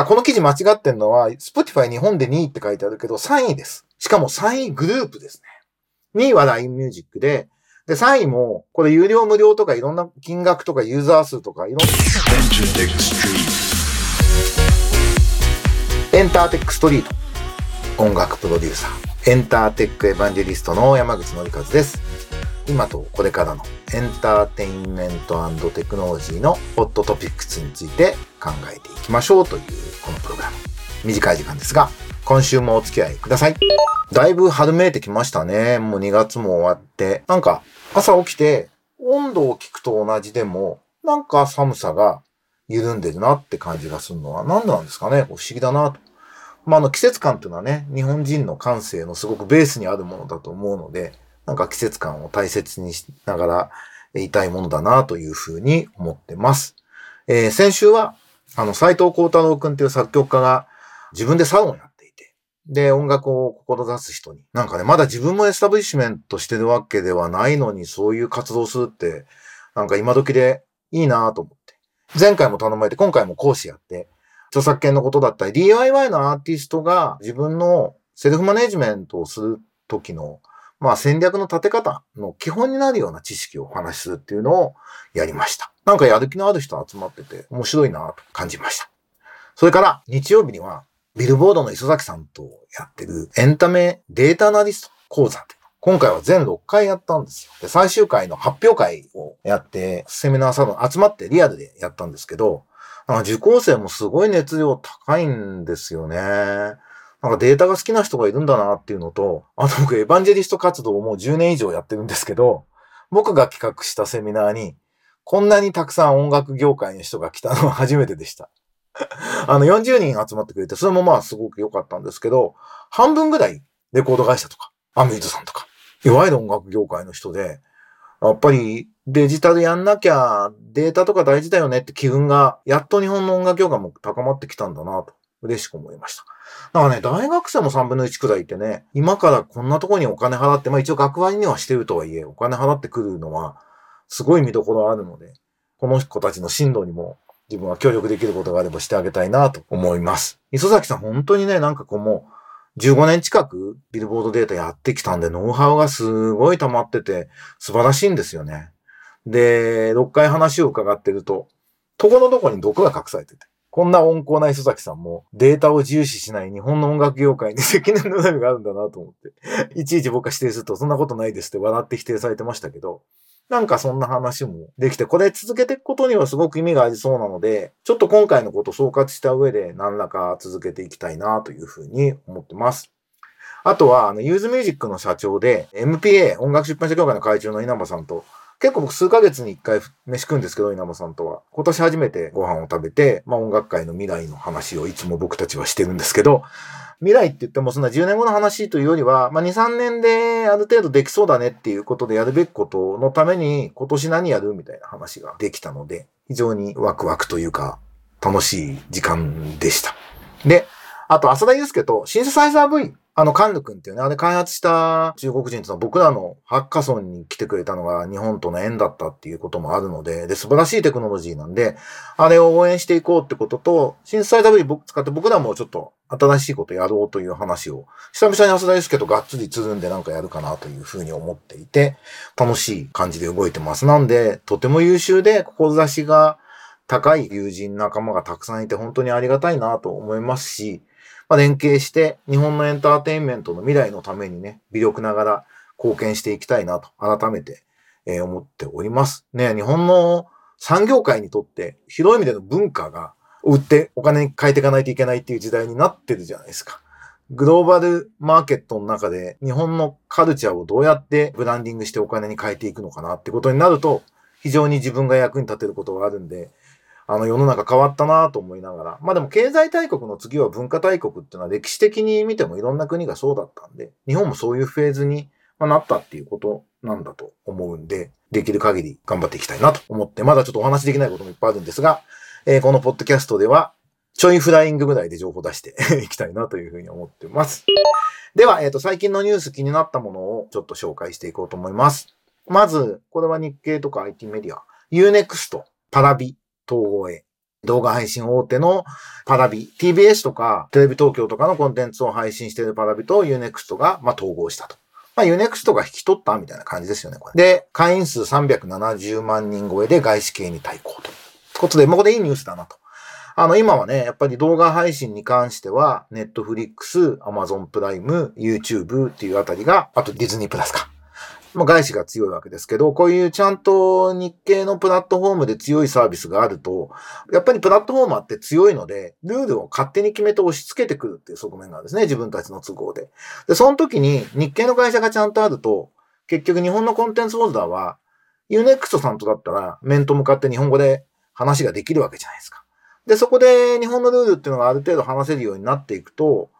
あ、この記事間違ってんのは、Spotify 日本で2位って書いてあるけど、3位です。しかも3位グループですね。2位は LINE Music で、で、3位も、これ有料無料とかいろんな金額とかユーザー数とかいろんな。エンターテックストリート。音楽プロデューサー。エンターテックエヴァンジェリストの山口のりかずです。今とこれからのエンターテインメントテクノロジーのホットトピックスについて考えていきましょうというこのプログラム。短い時間ですが、今週もお付き合いください。だいぶ春めいてきましたね。もう2月も終わって。なんか朝起きて温度を聞くと同じでもなんか寒さが緩んでるなって感じがするのは何なんですかね？不思議だなと。まあ、あの季節感っていうのはね、日本人の感性のすごくベースにあるものだと思うので、なんか季節感を大切にしながら言いたいものだなというふうに思ってます。えー、先週は、あの、斎藤幸太郎くんっていう作曲家が自分でサロンをやっていて、で、音楽を志す人に、なんかね、まだ自分も establishment してるわけではないのに、そういう活動するって、なんか今時でいいなと思って。前回も頼まれて、今回も講師やって、著作権のことだったり、DIY のアーティストが自分のセルフマネジメントをする時のまあ戦略の立て方の基本になるような知識をお話しするっていうのをやりました。なんかやる気のある人集まってて面白いなと感じました。それから日曜日にはビルボードの磯崎さんとやってるエンタメデータアナリスト講座って今回は全6回やったんですよ。で、最終回の発表会をやって、セミナーサロン集まってリアルでやったんですけど、受講生もすごい熱量高いんですよね。なんかデータが好きな人がいるんだなっていうのと、あと僕エヴァンジェリスト活動をもう10年以上やってるんですけど、僕が企画したセミナーに、こんなにたくさん音楽業界の人が来たのは初めてでした。あの、40人集まってくれて、それもまあすごく良かったんですけど、半分ぐらいレコード会社とか、アミューズさんとか、いわゆる音楽業界の人で、やっぱりデジタルやんなきゃデータとか大事だよねって気分が、やっと日本の音楽業界も高まってきたんだなと、嬉しく思いました。だからね、大学生も3分の1くらいいてね、今からこんなとこにお金払って、まあ一応学割にはしてるとはいえ、お金払ってくるのは、すごい見どころあるので、この子たちの進路にも自分は協力できることがあればしてあげたいなと思います。磯崎さん本当にね、なんかこうもう、15年近くビルボードデータやってきたんで、ノウハウがすごい溜まってて、素晴らしいんですよね。で、6回話を伺ってると、ところどこに毒が隠されてて。こんな温厚な磯崎さんもデータを重視しない日本の音楽業界に積年の恨みがあるんだなと思って、いちいち僕が否定するとそんなことないですって笑って否定されてましたけど、なんかそんな話もできて、これ続けていくことにはすごく意味がありそうなので、ちょっと今回のことを総括した上で何らか続けていきたいなというふうに思ってます。あとは、あの、ユーズミュージックの社長で、MPA、音楽出版社協会の会長の稲葉さんと結構僕数ヶ月に一回飯食うんですけど、稲葉さんとは。今年初めてご飯を食べて、まあ音楽界の未来の話をいつも僕たちはしてるんですけど、未来って言ってもそんな10年後の話というよりは、まあ2、3年である程度できそうだねっていうことでやるべきことのために今年何やるみたいな話ができたので、非常にワクワクというか楽しい時間でした。で、あと浅田祐介とシンセサイザー V あの、カンヌ君っていうね、あれ開発した中国人っていうのは僕らのハッカソンに来てくれたのが日本との縁だったっていうこともあるので、で、素晴らしいテクノロジーなんで、あれを応援していこうってことと、震災ために僕使って僕らもちょっと新しいことやろうという話を、久々に浅田祐介とがっつりつるんでなんかやるかなというふうに思っていて、楽しい感じで動いてます。なんで、とても優秀で、志が高い友人仲間がたくさんいて本当にありがたいなと思いますし、まあ、連携して日本のエンターテインメントの未来のためにね、微力ながら貢献していきたいなと改めて、えー、思っております。ね、日本の産業界にとって広い意味での文化が売ってお金に変えていかないといけないっていう時代になってるじゃないですか。グローバルマーケットの中で日本のカルチャーをどうやってブランディングしてお金に変えていくのかなってことになると非常に自分が役に立てることがあるんで、あの世の中変わったなと思いながら。まあでも経済大国の次は文化大国っていうのは歴史的に見てもいろんな国がそうだったんで、日本もそういうフェーズになったっていうことなんだと思うんで、できる限り頑張っていきたいなと思って、まだちょっとお話できないこともいっぱいあるんですが、えー、このポッドキャストでは、ちょいフライングぐらいで情報出して いきたいなというふうに思ってます。では、えっ、ー、と、最近のニュース気になったものをちょっと紹介していこうと思います。まず、これは日経とか IT メディア、Unext、パラビ、統合へ。動画配信大手のパラビ、TBS とかテレビ東京とかのコンテンツを配信しているパラビと Unext が、まあ、統合したと。まあ、Unext が引き取ったみたいな感じですよね、これ。で、会員数370万人超えで外資系に対抗と。ことで、まあ、これいいニュースだなと。あの、今はね、やっぱり動画配信に関しては、Netflix、Amazon プライム、YouTube っていうあたりが、あとディズニープラスか。まあ、外資が強いわけですけど、こういうちゃんと日系のプラットフォームで強いサービスがあると、やっぱりプラットフォーマーって強いので、ルールを勝手に決めて押し付けてくるっていう側面があるんですね、自分たちの都合で。で、その時に日系の会社がちゃんとあると、結局日本のコンテンツホルダーは、Unext さんとだったら面と向かって日本語で話ができるわけじゃないですか。で、そこで日本のルールっていうのがある程度話せるようになっていくと、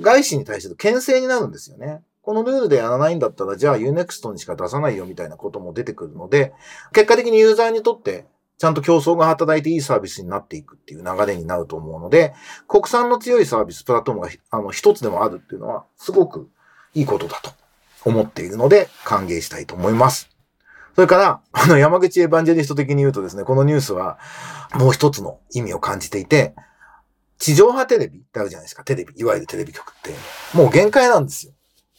外資に対しての牽制になるんですよね。このルールでやらないんだったら、じゃあ Unext にしか出さないよみたいなことも出てくるので、結果的にユーザーにとってちゃんと競争が働いていいサービスになっていくっていう流れになると思うので、国産の強いサービス、プラットフォームがあの一つでもあるっていうのは、すごくいいことだと思っているので、歓迎したいと思います。それから、あの、山口エヴァンジェリスト的に言うとですね、このニュースは、もう一つの意味を感じていて、地上波テレビってあるじゃないですか、テレビ、いわゆるテレビ局って。もう限界なんですよ。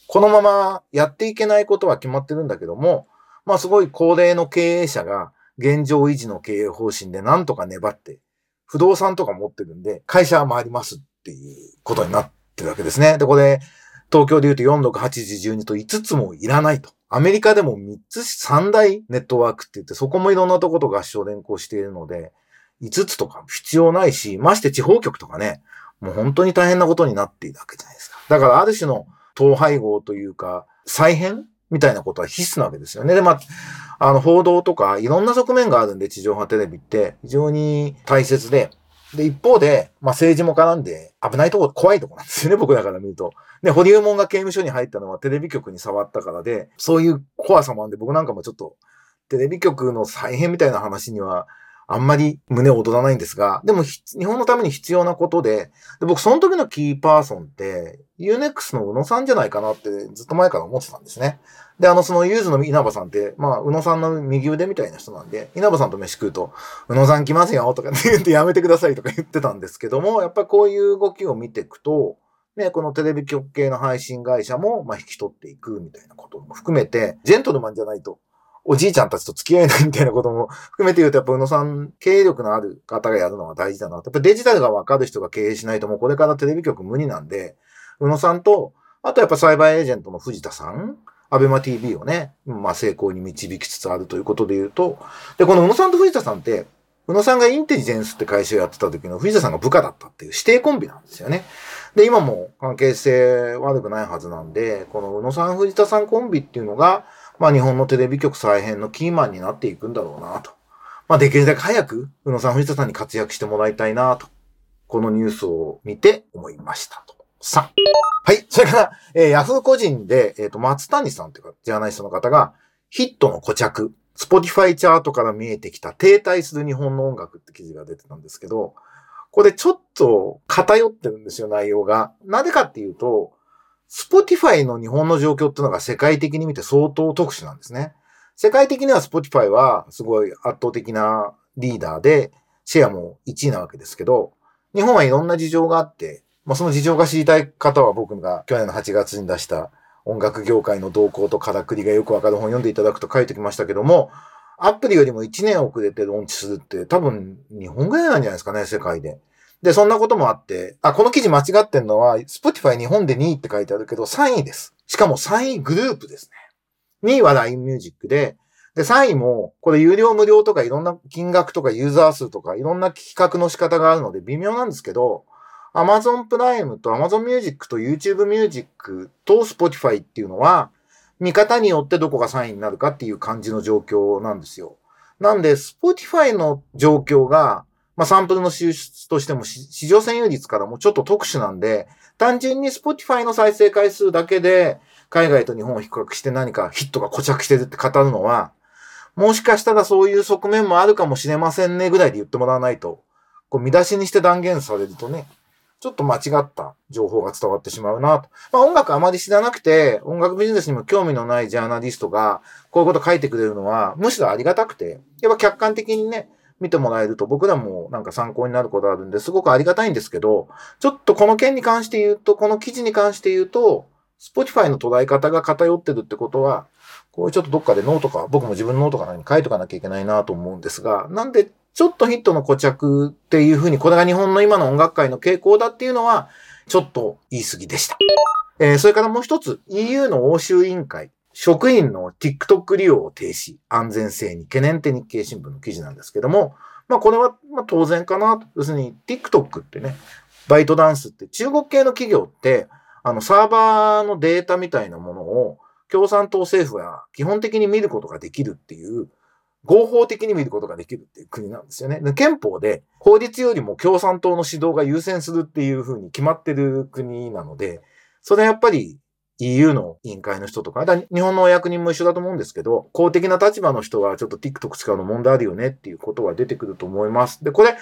このままやっていけないことは決まってるんだけども、まあすごい高齢の経営者が現状維持の経営方針でなんとか粘って、不動産とか持ってるんで、会社は回りますっていうことになってるわけですね。で、これ、東京で言うと4、6、8時、12と5つもいらないと。アメリカでも3つ、3大ネットワークって言って、そこもいろんなとこと合唱連行しているので、5つとか必要ないし、まして地方局とかね、もう本当に大変なことになっているわけじゃないですか。だからある種の統廃合というか、再編みたいなことは必須なわけですよね。で、まあ、あの、報道とかいろんな側面があるんで、地上波テレビって非常に大切で、で、一方で、まあ政治も絡んで危ないとこ、怖いとこなんですよね、僕だから見ると。で、ホリエモンが刑務所に入ったのはテレビ局に触ったからで、そういう怖さもあるんで、僕なんかもちょっと、テレビ局の再編みたいな話には、あんまり胸を躍らないんですが、でも日本のために必要なことで、で僕その時のキーパーソンって、UNEX の宇野さんじゃないかなってずっと前から思ってたんですね。で、あの、そのユーズの稲葉さんって、まあ、宇野さんの右腕みたいな人なんで、稲葉さんと飯食うと、宇野さん来ますよとかって言ってやめてくださいとか言ってたんですけども、やっぱこういう動きを見ていくと、ね、このテレビ局系の配信会社も、まあ、引き取っていくみたいなことも含めて、ジェントルマンじゃないとおじいちゃんたちと付き合えないみたいなことも含めて言うと、やっぱ宇野さん、経営力のある方がやるのは大事だな。やっぱデジタルがわかる人が経営しないともうこれからテレビ局無理なんで、宇野さんと、あとやっぱサイバーエージェントの藤田さん、アベマ TV をね、まあ成功に導きつつあるということで言うと、で、この宇野さんと藤田さんって、宇野さんがインテリジェンスって会社をやってた時の藤田さんが部下だったっていう指定コンビなんですよね。で、今も関係性悪くないはずなんで、この宇野さん藤田さんコンビっていうのが、まあ日本のテレビ局再編のキーマンになっていくんだろうなと。まあできるだけ早く、宇野さん、藤田さんに活躍してもらいたいなと。このニュースを見て思いましたと。さはい。それから、えー、ヤフー個人で、えっ、ー、と、松谷さんというか、ジャーナリストの方が、ヒットの固着、 Spotify チャートから見えてきた停滞する日本の音楽って記事が出てたんですけど、これちょっと偏ってるんですよ、内容が。なぜかっていうと、 Spotify の日本の状況っていうのが世界的に見て相当特殊なんですね。世界的には Spotify はすごい圧倒的なリーダーで、シェアも1位なわけですけど、日本はいろんな事情があって、まあ、その事情が知りたい方は僕が去年の8月に出した音楽業界の動向とからくりがよくわかる本を読んでいただくと書いてきましたけども、アプリよりも1年遅れてローンチするって多分日本ぐらいなんじゃないですかね、世界で。で、そんなこともあって、あ、この記事間違ってんのは、Spotify 日本で2位って書いてあるけど、3位です。しかも3位グループですね。2位は LINE Music で、で、3位も、これ有料無料とかいろんな金額とかユーザー数とかいろんな企画の仕方があるので微妙なんですけど、Amazon プライムと Amazon Music と YouTube Music と Spotify っていうのは、見方によってどこが3位になるかっていう感じの状況なんですよ。なんで、Spotify の状況がまあ、サンプルの収出としても市場占有率からもちょっと特殊なんで、単純に Spotify の再生回数だけで、海外と日本を比較して何かヒットが固着してるって語るのは、もしかしたらそういう側面もあるかもしれませんねぐらいで言ってもらわないと、こう見出しにして断言されるとね、ちょっと間違った情報が伝わってしまうなと。まあ音楽あまり知らなくて、音楽ビジネスにも興味のないジャーナリストが、こういうこと書いてくれるのは、むしろありがたくて、やっぱ客観的にね、見てもらえると僕らもなんか参考になることあるんですごくありがたいんですけど、ちょっとこの件に関して言うと、この記事に関して言うと、Spotify の捉え方が偏ってるってことは、こうちょっとどっかでノートか、僕も自分のノートか何に書いとかなきゃいけないなと思うんですが、なんでちょっとヒットの固着っていうふうに、これが日本の今の音楽界の傾向だっていうのは、ちょっと言い過ぎでした。えー、それからもう一つ、EU の欧州委員会、職員の TikTok 利用を停止、安全性に懸念って日経新聞の記事なんですけども、まあこれはま当然かな。要するに TikTok ってね、バイトダンスって中国系の企業って、あのサーバーのデータみたいなものを共産党政府は基本的に見ることができるっていう、合法的に見ることができるっていう国なんですよね。憲法で法律よりも共産党の指導が優先するっていうふうに決まってる国なので、それはやっぱり EU の委員会の人とか、日本のお役人も一緒だと思うんですけど、公的な立場の人はちょっと TikTok 使うの問題あるよねっていうことは出てくると思います。で、これ、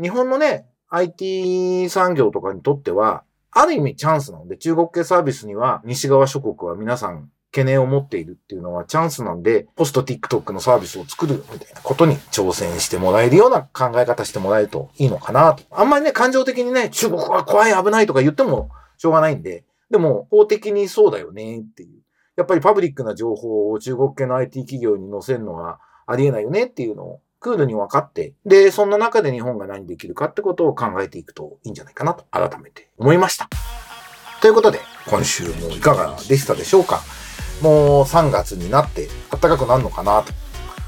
日本のね、IT 産業とかにとっては、ある意味チャンスなので、中国系サービスには西側諸国は皆さん懸念を持っているっていうのはチャンスなんで、ポスト TikTok のサービスを作るみたいなことに挑戦してもらえるような考え方してもらえるといいのかなと。あんまりね、感情的にね、中国は怖い危ないとか言ってもしょうがないんで、でも、法的にそうだよねっていう。やっぱりパブリックな情報を中国系の IT 企業に載せるのはありえないよねっていうのをクールに分かって、で、そんな中で日本が何できるかってことを考えていくといいんじゃないかなと改めて思いました。ということで、今週もいかがでしたでしょうか？もう3月になって暖かくなるのかなと。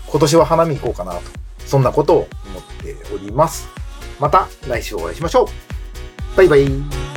今年は花見行こうかなと。そんなことを思っております。また来週お会いしましょう。バイバイ。